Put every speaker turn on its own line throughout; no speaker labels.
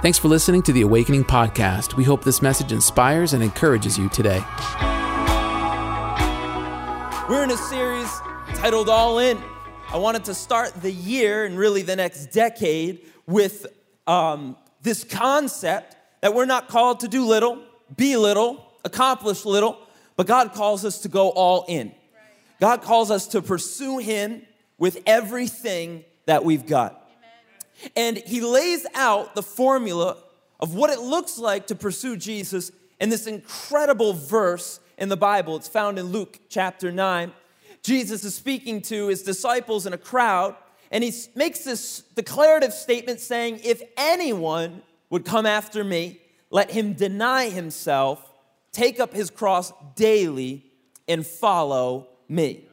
Thanks for listening to the Awakening Podcast. We hope this message inspires and encourages you today.
We're in a series titled All In. I wanted to start the year and really the next decade with um, this concept that we're not called to do little, be little, accomplish little, but God calls us to go all in. God calls us to pursue Him with everything that we've got. And He lays out the formula of what it looks like to pursue Jesus in this incredible verse in the Bible. It's found in Luke chapter 9. Jesus is speaking to his disciples in a crowd, and he makes this declarative statement saying, If anyone would come after me, let him deny himself, take up his cross daily, and follow me.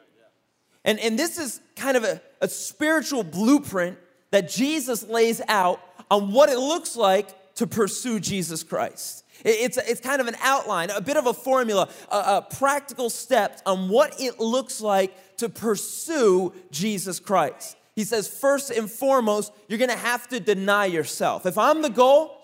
And, and this is kind of a, a spiritual blueprint that Jesus lays out on what it looks like to pursue Jesus Christ. It's, it's kind of an outline, a bit of a formula, a, a practical steps on what it looks like to pursue Jesus Christ. He says, first and foremost, you're gonna have to deny yourself. If I'm the goal,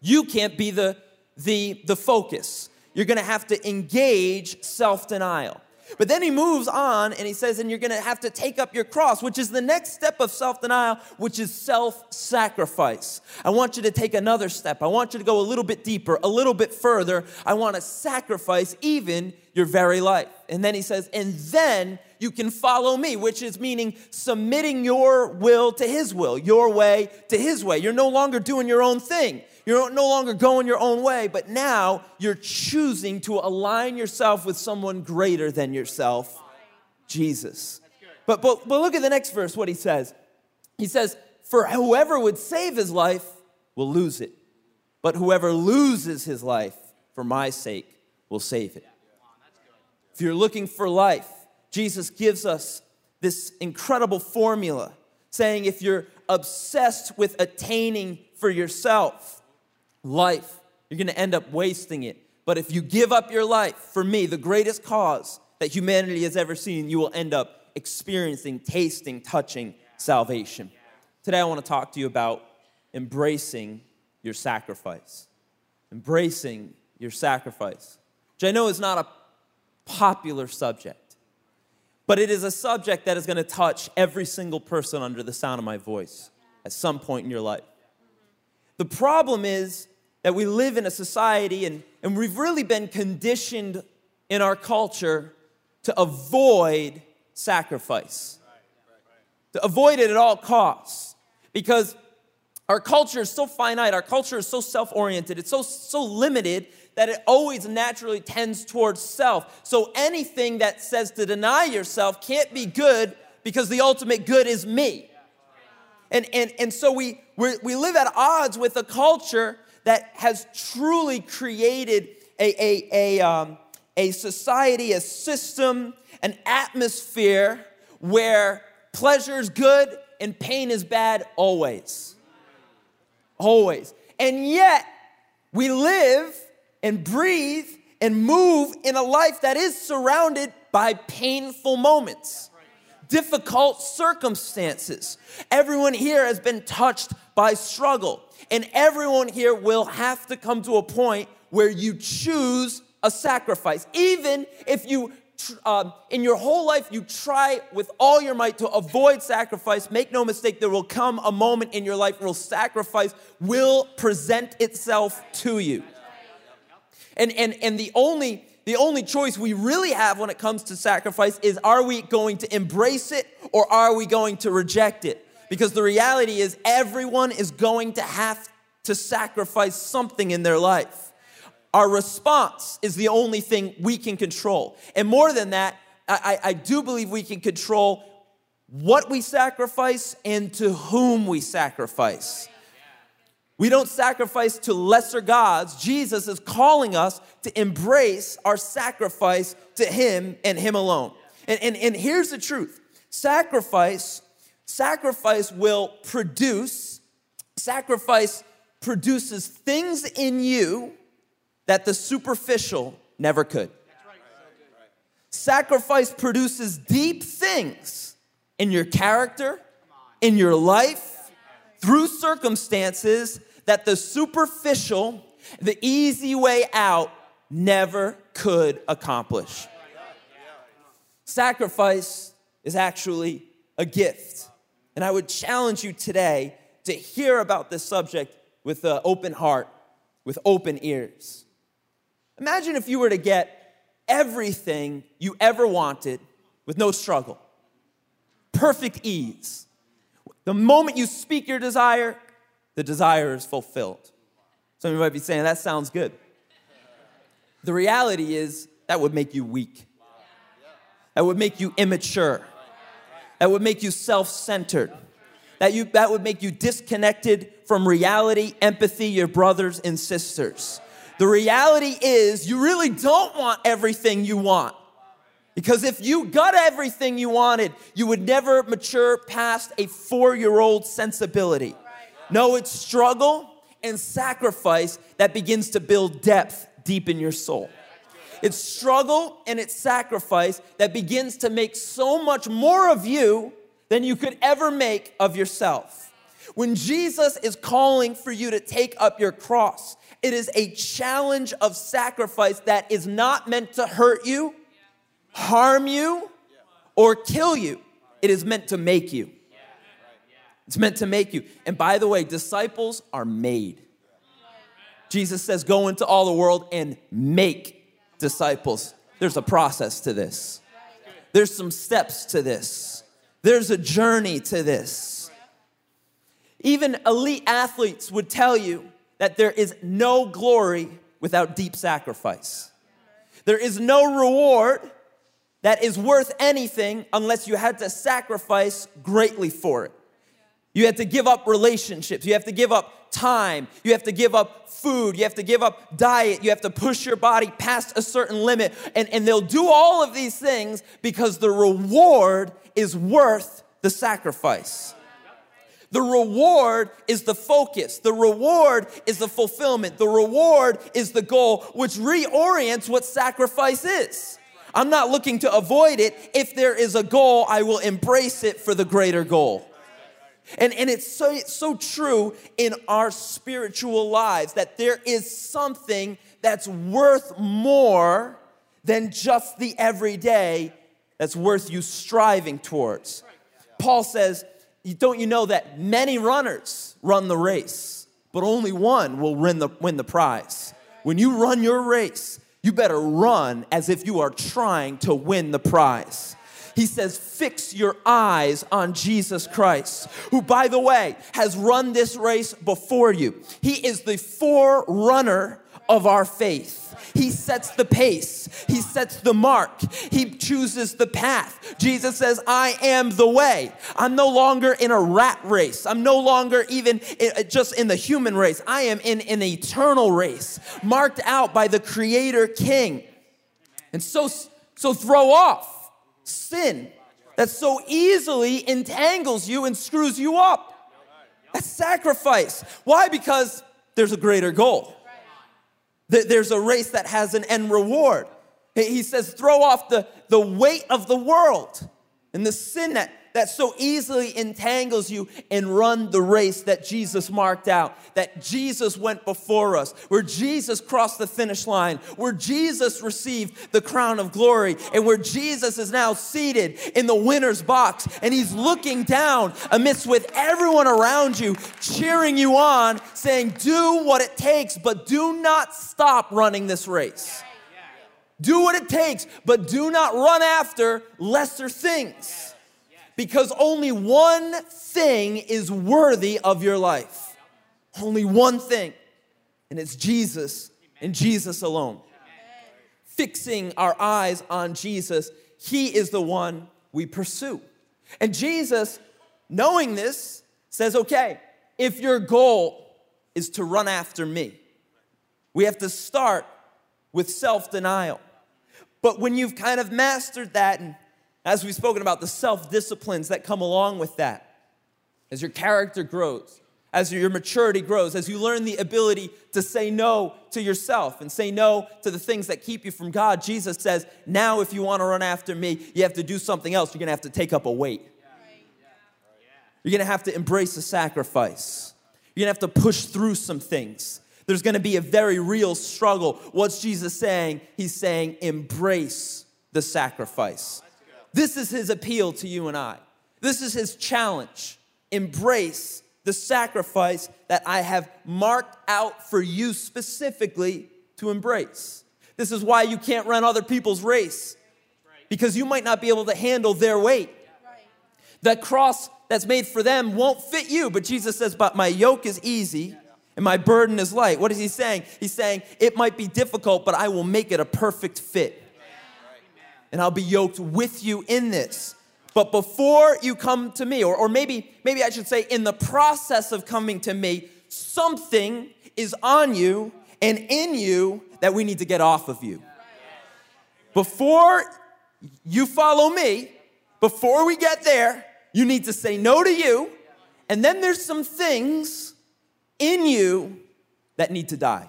you can't be the, the, the focus. You're gonna have to engage self denial. But then he moves on and he says, and you're gonna have to take up your cross, which is the next step of self denial, which is self sacrifice. I want you to take another step. I want you to go a little bit deeper, a little bit further. I wanna sacrifice even your very life. And then he says, and then you can follow me, which is meaning submitting your will to his will, your way to his way. You're no longer doing your own thing. You're no longer going your own way, but now you're choosing to align yourself with someone greater than yourself, Jesus. But, but, but look at the next verse, what he says. He says, For whoever would save his life will lose it, but whoever loses his life for my sake will save it. If you're looking for life, Jesus gives us this incredible formula saying if you're obsessed with attaining for yourself, life, you're gonna end up wasting it. But if you give up your life for me, the greatest cause that humanity has ever seen, you will end up experiencing, tasting, touching salvation. Today, I wanna talk to you about embracing your sacrifice. Embracing your sacrifice, which I know is not a popular subject, but it is a subject that is gonna touch every single person under the sound of my voice at some point in your life. The problem is that we live in a society and, and we've really been conditioned in our culture to avoid sacrifice, to avoid it at all costs. Because our culture is so finite, our culture is so self oriented, it's so, so limited that it always naturally tends towards self. So anything that says to deny yourself can't be good because the ultimate good is me. And, and, and so we, we we live at odds with a culture that has truly created a, a, a, um, a society, a system, an atmosphere where pleasure is good and pain is bad always. Always. And yet, we live and breathe and move in a life that is surrounded by painful moments difficult circumstances. Everyone here has been touched by struggle, and everyone here will have to come to a point where you choose a sacrifice. Even if you, um, in your whole life, you try with all your might to avoid sacrifice, make no mistake, there will come a moment in your life where sacrifice will present itself to you. And, and, and the only the only choice we really have when it comes to sacrifice is are we going to embrace it or are we going to reject it? Because the reality is, everyone is going to have to sacrifice something in their life. Our response is the only thing we can control. And more than that, I, I, do believe we can control what we sacrifice and to whom we sacrifice. We don't sacrifice to lesser gods. Jesus is calling us to embrace our sacrifice to Him and Him alone. And, and, and here's the truth sacrifice, sacrifice will produce, sacrifice produces things in you that the superficial never could. Sacrifice produces deep things in your character, in your life, through circumstances that the superficial, the easy way out never could accomplish. Sacrifice is actually a gift. And I would challenge you today to hear about this subject with an open heart, with open ears. Imagine if you were to get everything you ever wanted with no struggle, perfect ease. The moment you speak your desire, the desire is fulfilled. Some of you might be saying, that sounds good. The reality is, that would make you weak. That would make you immature. That would make you self centered. That, you, that would make you disconnected from reality, empathy, your brothers and sisters. The reality is, you really don't want everything you want. Because if you got everything you wanted, you would never mature past a four year old sensibility. No, it's struggle and sacrifice that begins to build depth deep in your soul. It's struggle and it's sacrifice that begins to make so much more of you than you could ever make of yourself. When Jesus is calling for you to take up your cross, it is a challenge of sacrifice that is not meant to hurt you, harm you, or kill you. It is meant to make you. It's meant to make you. And by the way, disciples are made. Jesus says, Go into all the world and make disciples. There's a process to this, there's some steps to this, there's a journey to this. Even elite athletes would tell you that there is no glory without deep sacrifice. There is no reward that is worth anything unless you had to sacrifice greatly for it. You have to give up relationships. You have to give up time. You have to give up food. You have to give up diet. You have to push your body past a certain limit. And, and they'll do all of these things because the reward is worth the sacrifice. The reward is the focus. The reward is the fulfillment. The reward is the goal, which reorients what sacrifice is. I'm not looking to avoid it. If there is a goal, I will embrace it for the greater goal. And, and it's so, it's so true in our spiritual lives that there is something that's worth more than just the everyday that's worth you striving towards. Paul says, don't you know that many runners run the race, but only one will win the, win the prize? When you run your race, you better run as if you are trying to win the prize. He says, Fix your eyes on Jesus Christ, who, by the way, has run this race before you. He is the forerunner of our faith. He sets the pace, He sets the mark, He chooses the path. Jesus says, I am the way. I'm no longer in a rat race, I'm no longer even uh, just in the human race. I am in an eternal race, marked out by the Creator King. And so, so throw off sin that so easily entangles you and screws you up. That's sacrifice. Why? Because there's a greater goal. There's a race that has an end reward. He says, throw off the, the weight of the world and the sin that, that so easily entangles you and run the race that Jesus marked out, that Jesus went before us, where Jesus crossed the finish line, where Jesus received the crown of glory, and where Jesus is now seated in the winner's box and he's looking down amidst with everyone around you, cheering you on, saying, Do what it takes, but do not stop running this race. Do what it takes, but do not run after lesser things because only one thing is worthy of your life. Only one thing, and it's Jesus and Jesus alone. Fixing our eyes on Jesus, He is the one we pursue. And Jesus, knowing this, says, okay, if your goal is to run after me, we have to start with self denial. But when you've kind of mastered that and as we've spoken about, the self disciplines that come along with that, as your character grows, as your maturity grows, as you learn the ability to say no to yourself and say no to the things that keep you from God, Jesus says, now if you want to run after me, you have to do something else. You're going to have to take up a weight. You're going to have to embrace a sacrifice. You're gonna have to push through some things. There's gonna be a very real struggle. What's Jesus saying? He's saying, embrace the sacrifice. This is his appeal to you and I. This is his challenge. Embrace the sacrifice that I have marked out for you specifically to embrace. This is why you can't run other people's race because you might not be able to handle their weight. The cross that's made for them won't fit you, but Jesus says, But my yoke is easy and my burden is light. What is he saying? He's saying, It might be difficult, but I will make it a perfect fit. And I'll be yoked with you in this. But before you come to me, or, or maybe, maybe I should say, in the process of coming to me, something is on you and in you that we need to get off of you. Before you follow me, before we get there, you need to say no to you. And then there's some things in you that need to die.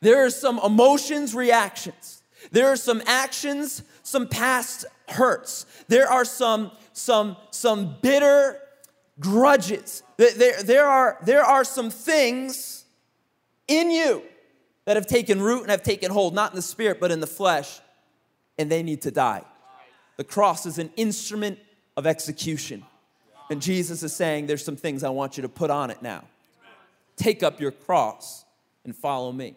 There are some emotions, reactions. There are some actions, some past hurts. There are some, some, some bitter grudges. There, there, are, there are some things in you that have taken root and have taken hold, not in the spirit, but in the flesh, and they need to die. The cross is an instrument of execution. And Jesus is saying, There's some things I want you to put on it now. Take up your cross and follow me.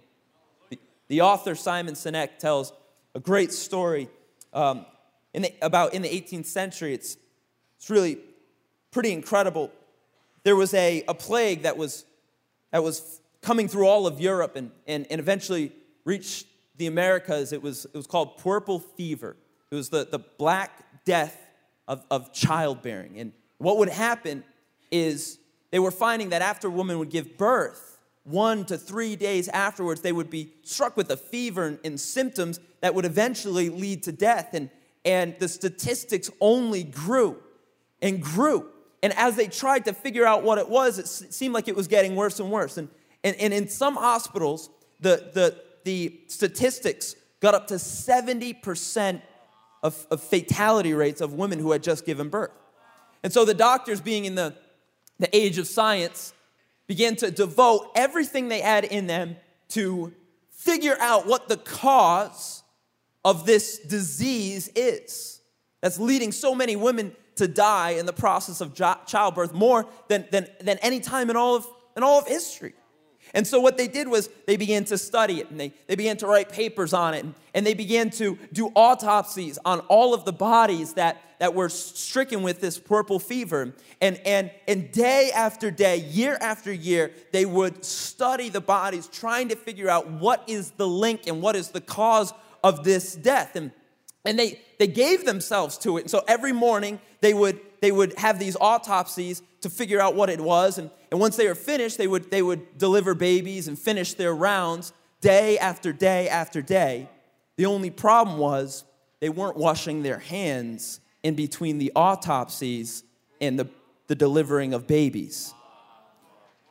The, the author Simon Sinek tells a great story um, in the, about in the 18th century. It's, it's really pretty incredible. There was a, a plague that was, that was coming through all of Europe and, and, and eventually reached the Americas. It was, it was called puerperal fever. It was the, the black death of, of childbearing. And what would happen is they were finding that after a woman would give birth, one to three days afterwards, they would be struck with a fever and, and symptoms that would eventually lead to death. And, and the statistics only grew and grew. And as they tried to figure out what it was, it seemed like it was getting worse and worse. And, and, and in some hospitals, the, the, the statistics got up to 70% of, of fatality rates of women who had just given birth. And so the doctors, being in the, the age of science, began to devote everything they had in them to figure out what the cause of this disease is that's leading so many women to die in the process of childbirth more than, than, than any time in all of, in all of history. And so what they did was they began to study it and they, they began to write papers on it and, and they began to do autopsies on all of the bodies that, that were stricken with this puerperal fever. And, and, and day after day, year after year, they would study the bodies trying to figure out what is the link and what is the cause of this death. And, and they, they gave themselves to it. And so every morning they would, they would have these autopsies to figure out what it was. And, and once they were finished, they would, they would deliver babies and finish their rounds day after day after day. The only problem was they weren't washing their hands in between the autopsies and the, the delivering of babies.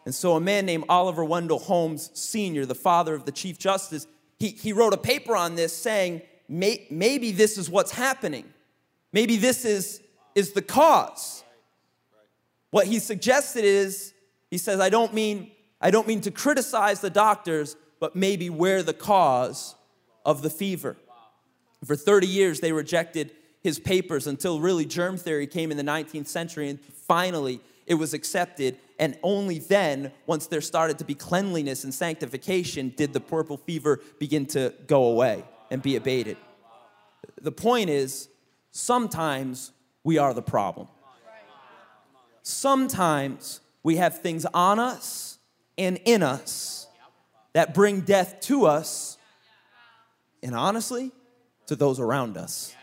And so a man named Oliver Wendell Holmes Sr., the father of the Chief Justice, he, he wrote a paper on this saying, May, maybe this is what's happening. Maybe this is, is the cause. What he suggested is, he says, I don't mean, I don't mean to criticize the doctors, but maybe we're the cause of the fever. For 30 years, they rejected his papers until really germ theory came in the 19th century, and finally it was accepted. And only then, once there started to be cleanliness and sanctification, did the puerperal fever begin to go away and be abated. The point is, sometimes we are the problem. Sometimes we have things on us and in us that bring death to us and honestly to those around us.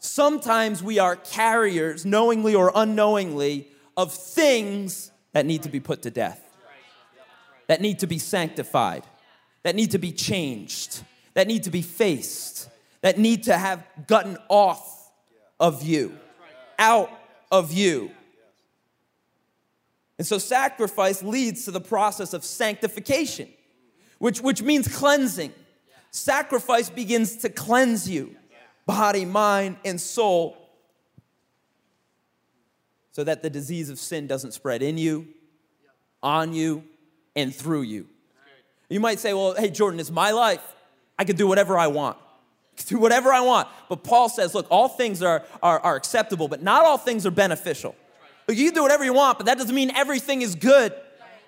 Sometimes we are carriers, knowingly or unknowingly, of things that need to be put to death, that need to be sanctified, that need to be changed, that need to be faced, that need to have gotten off of you, out of you. And so sacrifice leads to the process of sanctification, which, which means cleansing. Sacrifice begins to cleanse you, body, mind, and soul, so that the disease of sin doesn't spread in you on you and through you. You might say, well, hey, Jordan, it's my life. I can do whatever I want. Do whatever I want. But Paul says, look, all things are, are, are acceptable, but not all things are beneficial. You can do whatever you want, but that doesn't mean everything is good.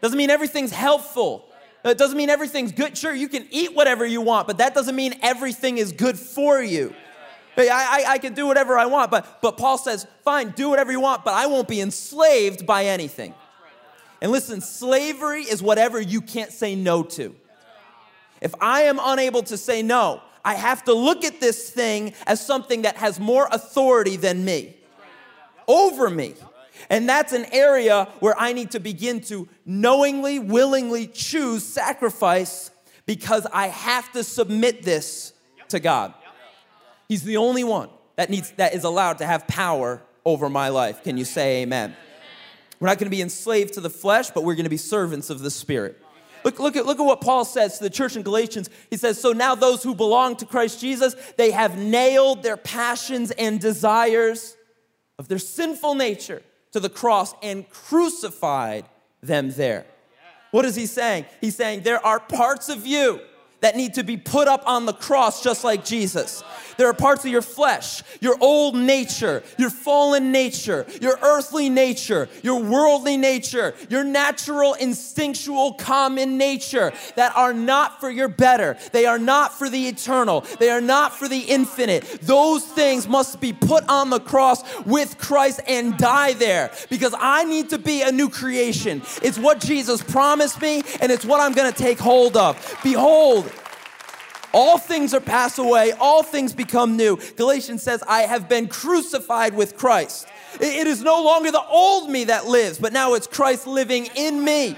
Doesn't mean everything's helpful. It doesn't mean everything's good. Sure, you can eat whatever you want, but that doesn't mean everything is good for you. I, I, I can do whatever I want, but, but Paul says, fine, do whatever you want, but I won't be enslaved by anything. And listen, slavery is whatever you can't say no to. If I am unable to say no, I have to look at this thing as something that has more authority than me, over me. And that's an area where I need to begin to knowingly, willingly choose sacrifice because I have to submit this to God. He's the only one that needs that is allowed to have power over my life. Can you say amen? We're not going to be enslaved to the flesh, but we're going to be servants of the spirit. Look, look, at, look at what Paul says to the church in Galatians. He says, So now those who belong to Christ Jesus, they have nailed their passions and desires of their sinful nature to the cross and crucified them there. What is he saying? He's saying, There are parts of you that need to be put up on the cross just like Jesus. There are parts of your flesh, your old nature, your fallen nature, your earthly nature, your worldly nature, your natural, instinctual, common nature that are not for your better. They are not for the eternal. They are not for the infinite. Those things must be put on the cross with Christ and die there because I need to be a new creation. It's what Jesus promised me and it's what I'm going to take hold of. Behold, all things are passed away, all things become new. Galatians says, I have been crucified with Christ. It is no longer the old me that lives, but now it's Christ living in me.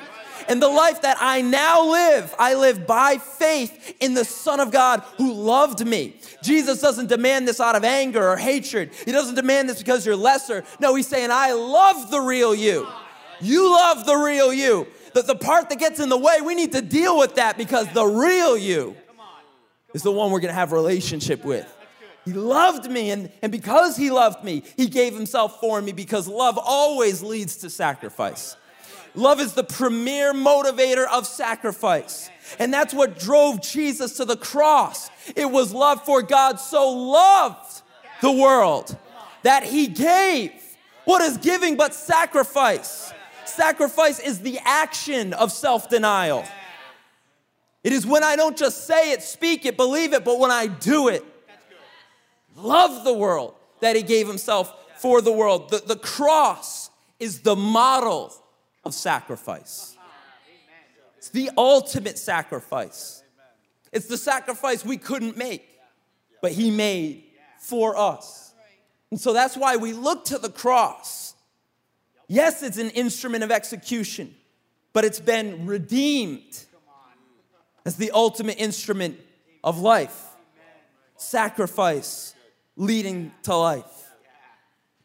And the life that I now live, I live by faith in the Son of God who loved me. Jesus doesn't demand this out of anger or hatred. He doesn't demand this because you're lesser. No, he's saying, I love the real you. You love the real you. The, the part that gets in the way, we need to deal with that because the real you is the one we're gonna have relationship with. He loved me, and, and because he loved me, he gave himself for me because love always leads to sacrifice. Love is the premier motivator of sacrifice. And that's what drove Jesus to the cross. It was love for God so loved the world that he gave. What is giving but sacrifice? Sacrifice is the action of self denial. It is when I don't just say it, speak it, believe it, but when I do it. Love the world that he gave himself for the world. The, the cross is the model of sacrifice. It's the ultimate sacrifice. It's the sacrifice we couldn't make, but he made for us. And so that's why we look to the cross. Yes, it's an instrument of execution, but it's been redeemed as the ultimate instrument of life. Sacrifice leading to life.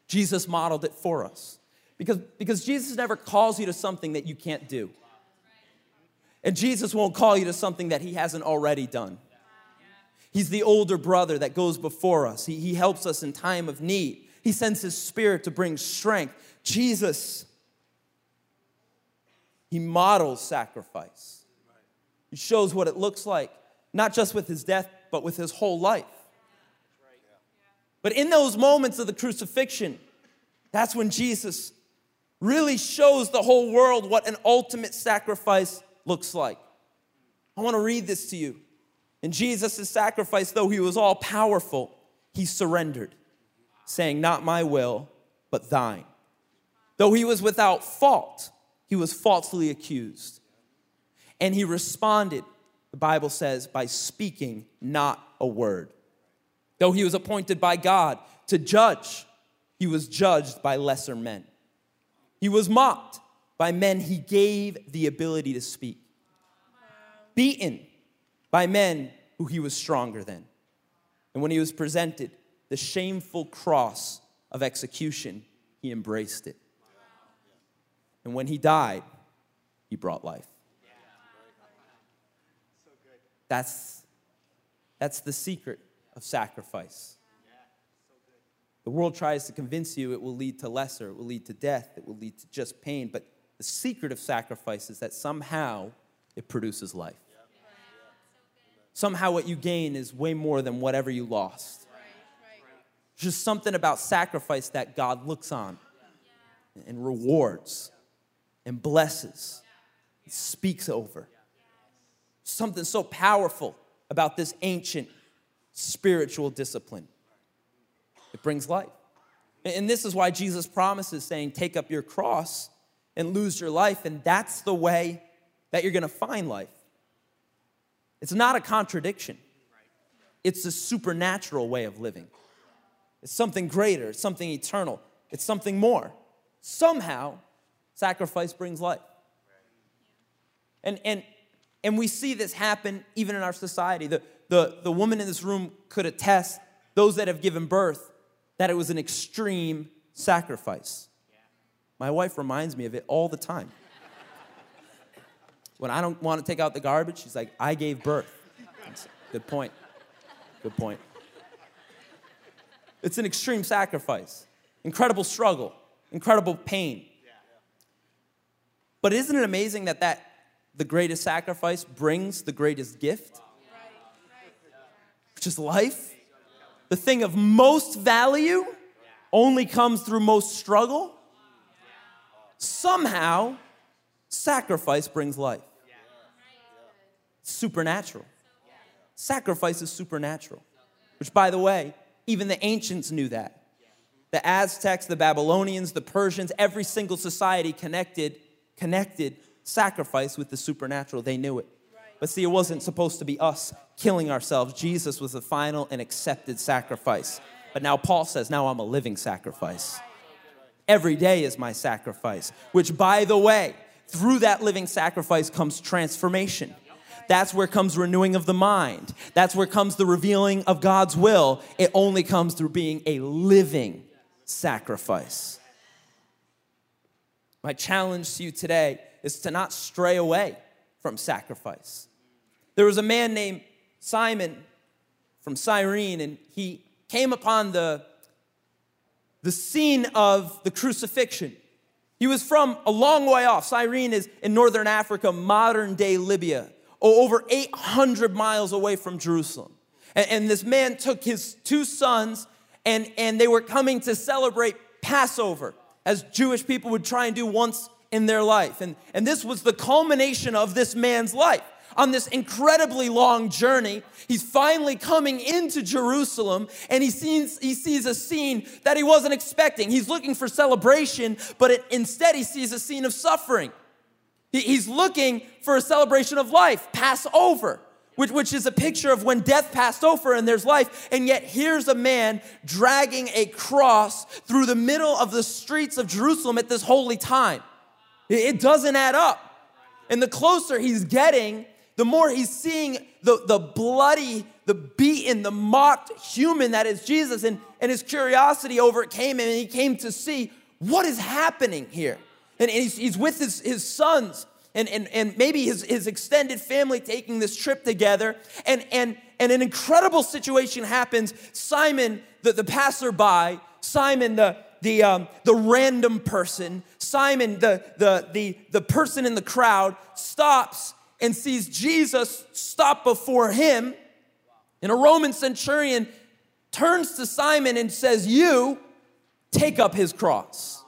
Jesus modeled it for us. Because, because Jesus never calls you to something that you can't do. And Jesus won't call you to something that he hasn't already done. He's the older brother that goes before us. He, he helps us in time of need. He sends his spirit to bring strength. Jesus, he models sacrifice. Shows what it looks like, not just with his death, but with his whole life. But in those moments of the crucifixion, that's when Jesus really shows the whole world what an ultimate sacrifice looks like. I want to read this to you. In Jesus' sacrifice, though he was all powerful, he surrendered, saying, Not my will, but thine. Though he was without fault, he was falsely accused. And he responded, the Bible says, by speaking not a word. Though he was appointed by God to judge, he was judged by lesser men. He was mocked by men he gave the ability to speak, beaten by men who he was stronger than. And when he was presented the shameful cross of execution, he embraced it. And when he died, he brought life. That's, that's the secret of sacrifice. The world tries to convince you it will lead to lesser, it will lead to death, it will lead to just pain, but the secret of sacrifice is that somehow it produces life. Somehow what you gain is way more than whatever you lost. Just something about sacrifice that God looks on and rewards and blesses, and speaks over. Something so powerful about this ancient spiritual discipline. It brings life. And this is why Jesus promises saying, Take up your cross and lose your life. And that's the way that you're gonna find life. It's not a contradiction, it's a supernatural way of living. It's something greater, it's something eternal, it's something more. Somehow, sacrifice brings life. And, and, and we see this happen even in our society. The, the, the woman in this room could attest, those that have given birth, that it was an extreme sacrifice. My wife reminds me of it all the time. When I don't want to take out the garbage, she's like, I gave birth. Good point. Good point. It's an extreme sacrifice, incredible struggle, incredible pain. But isn't it amazing that, that the greatest sacrifice brings the greatest gift? Which is life. The thing of most value only comes through most struggle. Somehow, sacrifice brings life. Supernatural. Sacrifice is supernatural. Which, by the way, even the ancients knew that. The Aztecs, the Babylonians, the Persians, every single society connected, connected sacrifice with the supernatural. They knew it. But see, it wasn't supposed to be us killing ourselves. Jesus was the final and accepted sacrifice. But now Paul says, now I'm a living sacrifice. Every day is my sacrifice, which, by the way, through that living sacrifice comes transformation. That's where comes renewing of the mind. That's where comes the revealing of God's will. It only comes through being a living sacrifice. My challenge to you today is to not stray away from sacrifice. There was a man named Simon from Cyrene, and he came upon the, the scene of the crucifixion. He was from a long way off. Cyrene is in northern Africa, modern day Libya over 800 miles away from Jerusalem. And, and this man took his two sons, and, and they were coming to celebrate Passover, as Jewish people would try and do once in their life. And, and this was the culmination of this man's life. On this incredibly long journey, he's finally coming into Jerusalem and he sees, he sees a scene that he wasn't expecting. He's looking for celebration, but it, instead he sees a scene of suffering. He's looking for a celebration of life, Passover, which, which is a picture of when death passed over and there's life. And yet, here's a man dragging a cross through the middle of the streets of Jerusalem at this holy time. It doesn't add up. And the closer he's getting, the more he's seeing the, the bloody, the beaten, the mocked human that is Jesus. And, and his curiosity overcame him, and he came to see what is happening here. And he's, he's with his, his sons and, and, and maybe his, his extended family taking this trip together. And, and, and an incredible situation happens. Simon, the, the passerby, Simon, the, the, um, the random person, Simon, the, the, the, the person in the crowd, stops and sees Jesus stop before him. And a Roman centurion turns to Simon and says, You take up his cross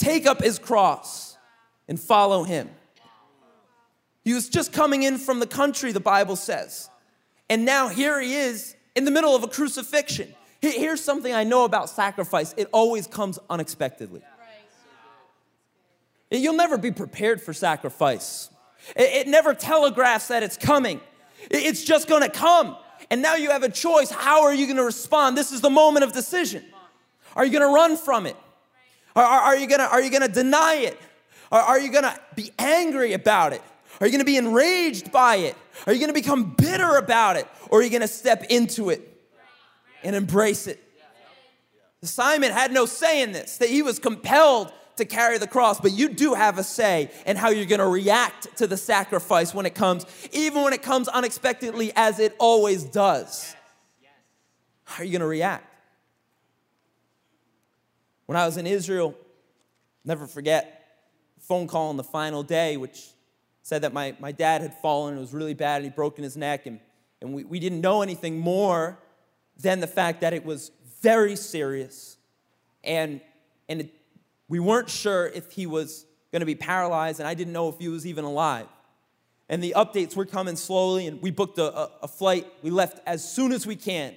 take up his cross and follow him. He was just coming in from the country, the Bible says. And now here he is in the middle of a crucifixion. Here's something I know about sacrifice it always comes unexpectedly. You'll never be prepared for sacrifice, it never telegraphs that it's coming, it's just gonna come. And now you have a choice. How are you gonna respond? This is the moment of decision. Are you gonna run from it? Are, you gonna, are you gonna deny it? Are, are you gonna be angry about it? Are you gonna be enraged by it? Are you gonna become bitter about it? Or are you gonna step into it and embrace it? Simon had no say in this, that he was compelled to carry the cross, but you do have a say in how you're gonna react to the sacrifice when it comes, even when it comes unexpectedly, as it always does. How are you gonna react? When I was in Israel, never forget, phone call on the final day, which said that my, my dad had fallen, it was really bad, and he'd broken his neck, and, and we, we didn't know anything more than the fact that it was very serious, and, and it, we weren't sure if he was gonna be paralyzed, and I didn't know if he was even alive. And the updates were coming slowly, and we booked a, a, a flight. We left as soon as we can,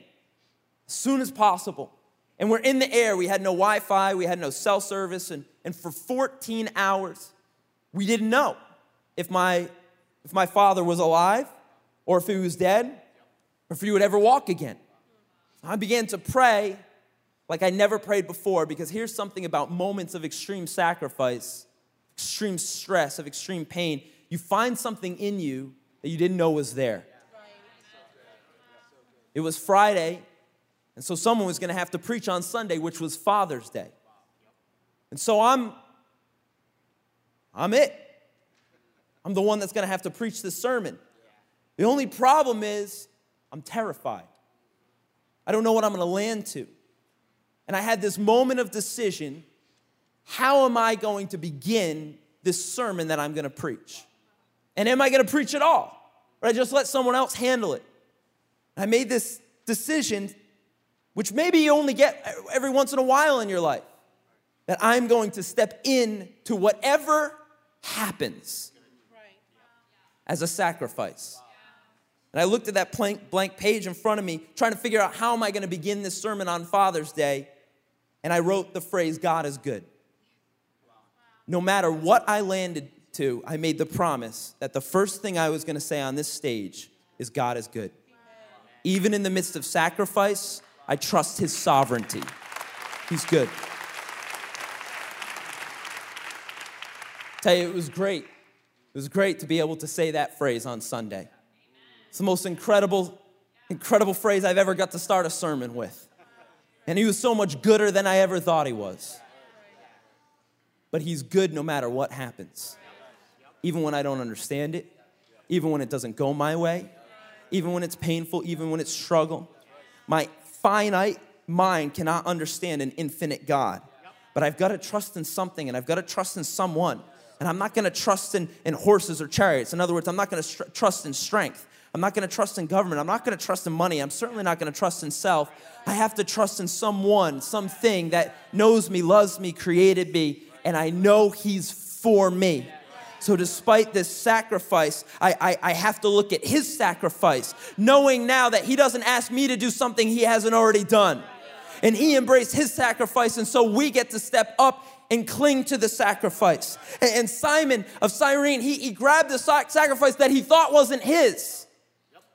as soon as possible. And we're in the air. We had no Wi Fi, we had no cell service. And, and for 14 hours, we didn't know if my, if my father was alive or if he was dead or if he would ever walk again. I began to pray like I never prayed before because here's something about moments of extreme sacrifice, extreme stress, of extreme pain. You find something in you that you didn't know was there. It was Friday, and so someone was going to have to preach on Sunday, which was Father's Day. And so I'm I'm it. I'm the one that's going to have to preach this sermon. The only problem is I'm terrified. I don't know what I'm going to land to. And I had this moment of decision how am I going to begin this sermon that I'm going to preach? And am I going to preach at all? Or I just let someone else handle it? I made this decision which maybe you only get every once in a while in your life, that I'm going to step in to whatever happens as a sacrifice. And I looked at that blank, blank page in front of me, trying to figure out how am I going to begin this sermon on Father's Day. And I wrote the phrase, God is good. No matter what I landed to, I made the promise that the first thing I was going to say on this stage is, God is good. Even in the midst of sacrifice, I trust his sovereignty. He's good. Tell you, it was great. It was great to be able to say that phrase on Sunday. It's the most incredible, incredible phrase I've ever got to start a sermon with. And he was so much gooder than I ever thought he was. But he's good no matter what happens. Even when I don't understand it, even when it doesn't go my way, even when it's painful, even when it's struggle. My finite mind cannot understand an infinite God. But I've got to trust in something and I've got to trust in someone. And I'm not going to trust in, in horses or chariots. In other words, I'm not going to str- trust in strength. I'm not going to trust in government. I'm not going to trust in money. I'm certainly not going to trust in self. I have to trust in someone, something that knows me, loves me, created me, and I know He's for me. So, despite this sacrifice, I, I, I, have to look at his sacrifice, knowing now that he doesn't ask me to do something he hasn't already done. And he embraced his sacrifice, and so we get to step up and cling to the sacrifice. And, and Simon of Cyrene, he, he grabbed the sacrifice that he thought wasn't his.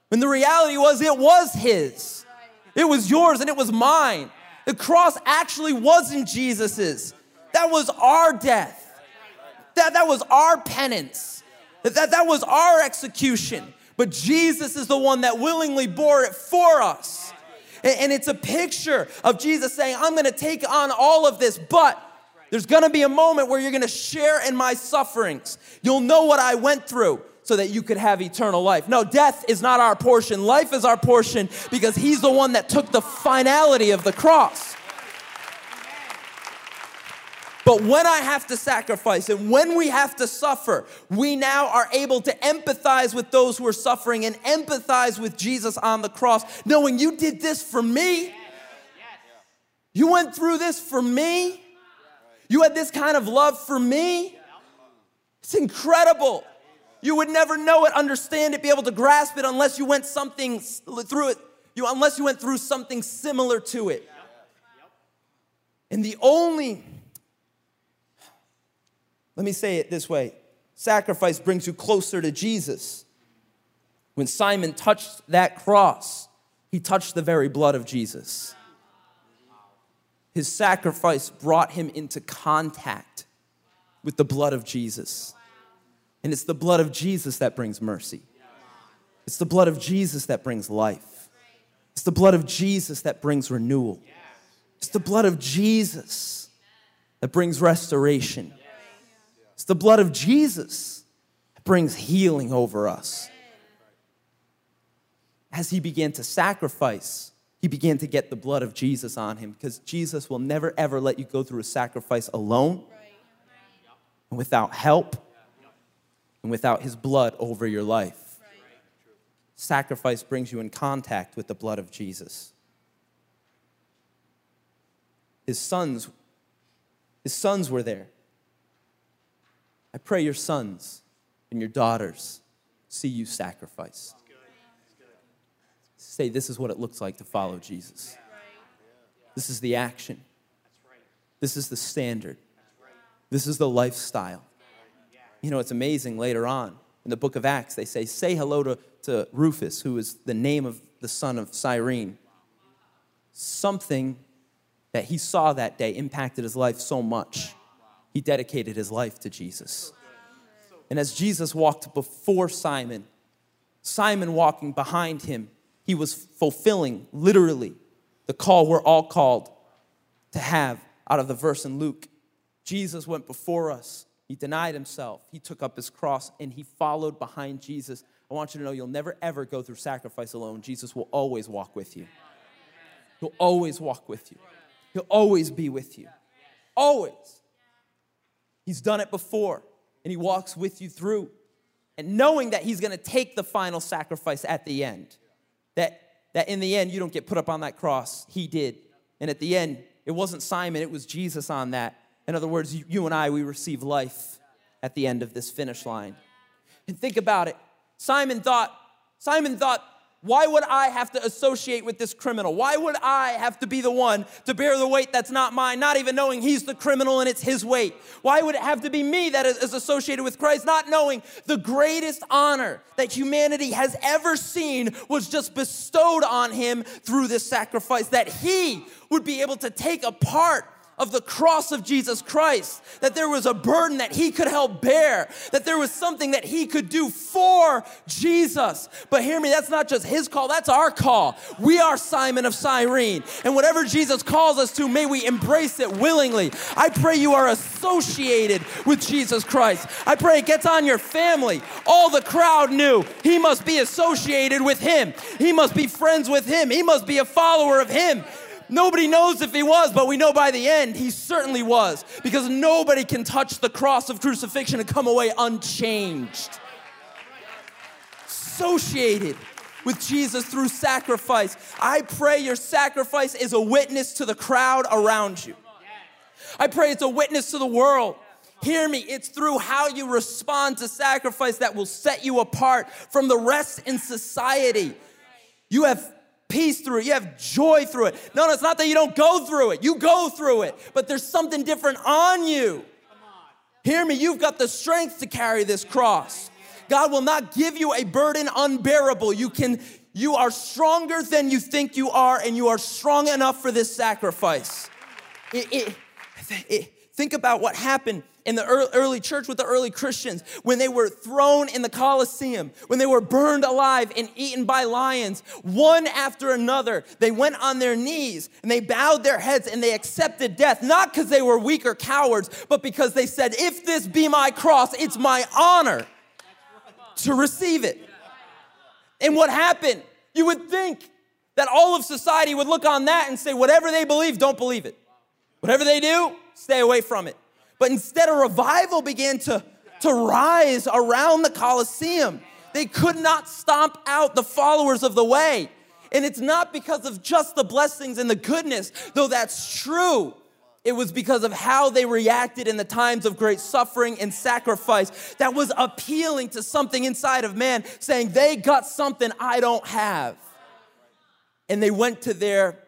When the reality was, it was his. It was yours and it was mine. The cross actually wasn't Jesus's. That was our death. That, that was our penance. That, that, was our execution. But Jesus is the one that willingly bore it for us. And, and it's a picture of Jesus saying, I'm gonna take on all of this, but there's gonna be a moment where you're gonna share in my sufferings. You'll know what I went through so that you could have eternal life. No, death is not our portion. Life is our portion because He's the one that took the finality of the cross. But when I have to sacrifice and when we have to suffer, we now are able to empathize with those who are suffering and empathize with Jesus on the cross, knowing you did this for me. You went through this for me. You had this kind of love for me. It's incredible. You would never know it, understand it, be able to grasp it unless you went something through it. You unless you went through something similar to it. And the only let me say it this way sacrifice brings you closer to Jesus. When Simon touched that cross, he touched the very blood of Jesus. His sacrifice brought him into contact with the blood of Jesus. And it's the blood of Jesus that brings mercy. It's the blood of Jesus that brings life. It's the blood of Jesus that brings renewal. It's the blood of Jesus that brings restoration. It's the blood of Jesus that brings healing over us. As he began to sacrifice, he began to get the blood of Jesus on him because Jesus will never ever let you go through a sacrifice alone. and without help and without his blood over your life. Sacrifice brings you in contact with the blood of Jesus. His sons, his sons were there. I pray your sons and your daughters see you sacrifice. Say, this is what it looks like to follow Jesus. This is the action. This is the standard. This is the lifestyle. You know, it's amazing later on in the book of Acts, they say, Say hello to, to Rufus, who is the name of the son of Cyrene. Something that he saw that day impacted his life so much, he dedicated his life to Jesus. And as Jesus walked before Simon, Simon walking behind him, he was fulfilling literally the call we're all called to have out of the verse in Luke. Jesus went before us. He denied himself. He took up his cross and he followed behind Jesus. I want you to know you'll never ever go through sacrifice alone. Jesus will always walk with you. He'll always walk with you. He'll always be with you. Always. He's done it before and he walks with you through. And knowing that he's going to take the final sacrifice at the end. That that in the end you don't get put up on that cross. He did. And at the end, it wasn't Simon, it was Jesus on that. In other words, you and I, we receive life at the end of this finish line. And think about it. Simon thought, Simon thought why would I have to associate with this criminal? Why would I have to be the one to bear the weight that's not mine, not even knowing he's the criminal and it's his weight? Why would it have to be me that is associated with Christ, not knowing the greatest honor that humanity has ever seen was just bestowed on him through this sacrifice, that he would be able to take a part of the cross of Jesus Christ, that there was a burden that he could help bear, that there was something that he could do for Jesus. But hear me, that's not just his call, that's our call. We are Simon of Cyrene, and whatever Jesus calls us to, may we embrace it willingly. I pray you are associated with Jesus Christ. I pray it gets on your family. All the crowd knew he must be associated with him, he must be friends with him, he must be a follower of him. Nobody knows if he was, but we know by the end he certainly was because nobody can touch the cross of crucifixion and come away unchanged. Associated with Jesus through sacrifice. I pray your sacrifice is a witness to the crowd around you. I pray it's a witness to the world. Hear me, it's through how you respond to sacrifice that will set you apart from the rest in society. You have peace through it. You have joy through it. No, no, it's not that you don't go through it. You go through it, but there's something different on you. Hear me, you've got the strength to carry this cross. God will not give you a burden unbearable. You can you are stronger than you think you are and you are strong enough for this sacrifice. It, it, it, think about what happened in the early church with the early Christians when they were thrown in the Colosseum, when they were burned alive and eaten by lions, one after another. They went on their knees and they bowed their heads and they accepted death, not because they were weak or cowards, but because they said, If this be my cross, it's my honor to receive it. And what happened? You would think that all of society would look on that and say, Whatever they believe, don't believe it. Whatever they do, stay away from it. But instead, a revival began to, to rise around the Colosseum. They could not stomp out the followers of the way. And it's not because of just the blessings and the goodness, though that's true. It was because of how they reacted in the times of great suffering and sacrifice that was appealing to something inside of man, saying, They got something I don't have. And they went to their,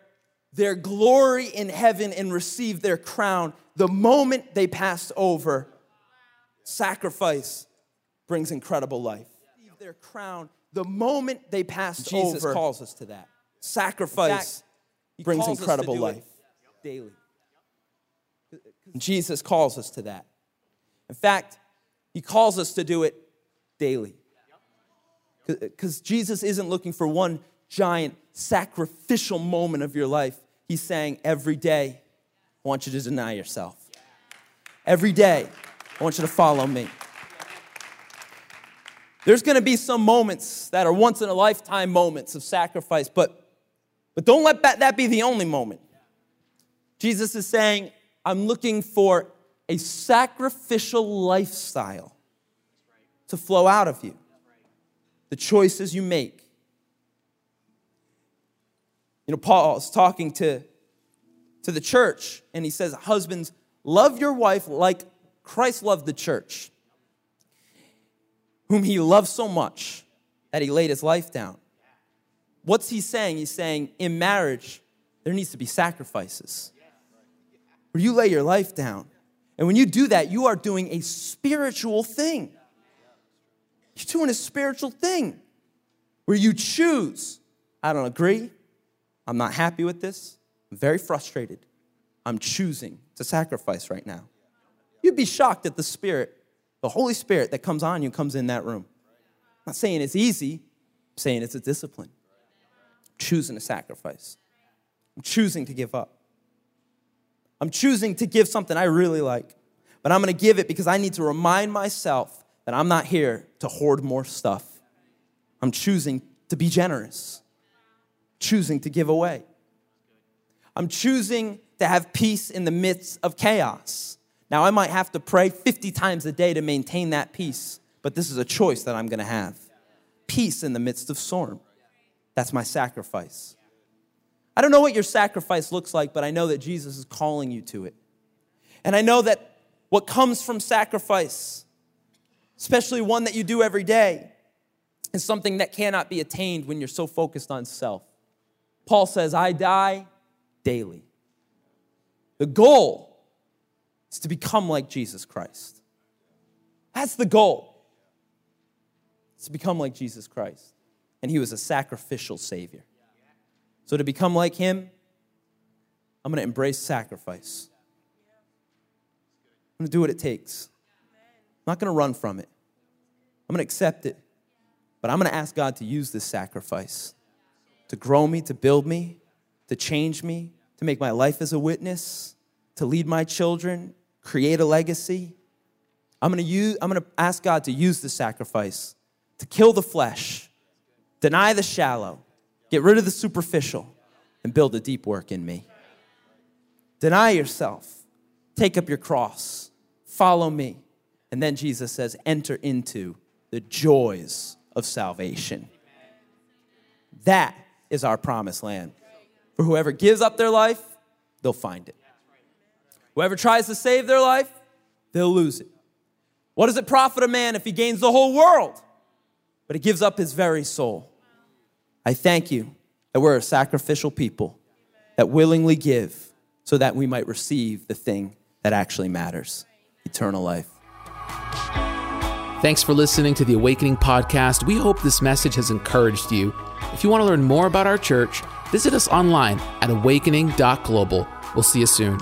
their glory in heaven and receive their crown the moment they pass over, sacrifice brings incredible life. Their crown, the moment they
pass
over Jesus
calls us to that.
Sacrifice
fact,
brings incredible life
daily.
Jesus calls us to that. In fact, he calls us to do it daily. Because Jesus isn't looking for one giant sacrificial moment of your life. He's saying every day, I want you to deny yourself. Every day, I want you to follow me. There's gonna be some moments that are once in a lifetime moments of sacrifice, but, but don't let that, that be the only moment. Jesus is saying, I'm looking for a sacrificial lifestyle to flow out of you. The choices you make. You know, Paul's talking to, to the church, and he says, Husbands, love your wife like Christ loved the church, whom he loved so much that he laid his life down. What's he saying? He's saying, in marriage, there needs to be sacrifices where you lay your life down. And when you do that, you are doing a spiritual thing. You're doing a spiritual thing where you choose, I don't agree, I'm not happy with this, I'm very frustrated. I'm choosing to sacrifice right now. You'd be shocked at the Spirit, the Holy Spirit that comes on you, comes in that room. I'm not saying it's easy, I'm saying it's a discipline. I'm choosing to sacrifice. I'm choosing to give up. I'm choosing to give something I really like, but I'm gonna give it because I need to remind myself that I'm not here to hoard more stuff. I'm choosing to be generous, choosing to give away. I'm choosing to have peace in the midst of chaos. Now, I might have to pray 50 times a day to maintain that peace, but this is a choice that I'm gonna have. Peace in the midst of storm. That's my sacrifice. I don't know what your sacrifice looks like, but I know that Jesus is calling you to it. And I know that what comes from sacrifice, especially one that you do every day, is something that cannot be attained when you're so focused on self. Paul says, I die daily. The goal is to become like Jesus Christ. That's the goal. It's to become like Jesus Christ. And he was a sacrificial Savior. So to become like him, I'm going to embrace sacrifice. I'm going to do what it takes. I'm not going to run from it. I'm going to accept it. But I'm going to ask God to use this sacrifice to grow me, to build me, to change me, to make my life as a witness, to lead my children, create a legacy. I'm to use I'm to ask God to use the sacrifice to kill the flesh, deny the shallow, Get rid of the superficial and build a deep work in me. Deny yourself, take up your cross, follow me. And then Jesus says, enter into the joys of salvation. That is our promised land. For whoever gives up their life, they'll find it. Whoever tries to save their life, they'll lose it. What does it profit a man if he gains the whole world, but he gives up his very soul? I thank you that we're a sacrificial people that willingly give so that we might receive the thing that actually matters eternal life.
Thanks for listening to the Awakening Podcast. We hope this message has encouraged you. If you want to learn more about our church, visit us online at awakening.global. We'll see you soon.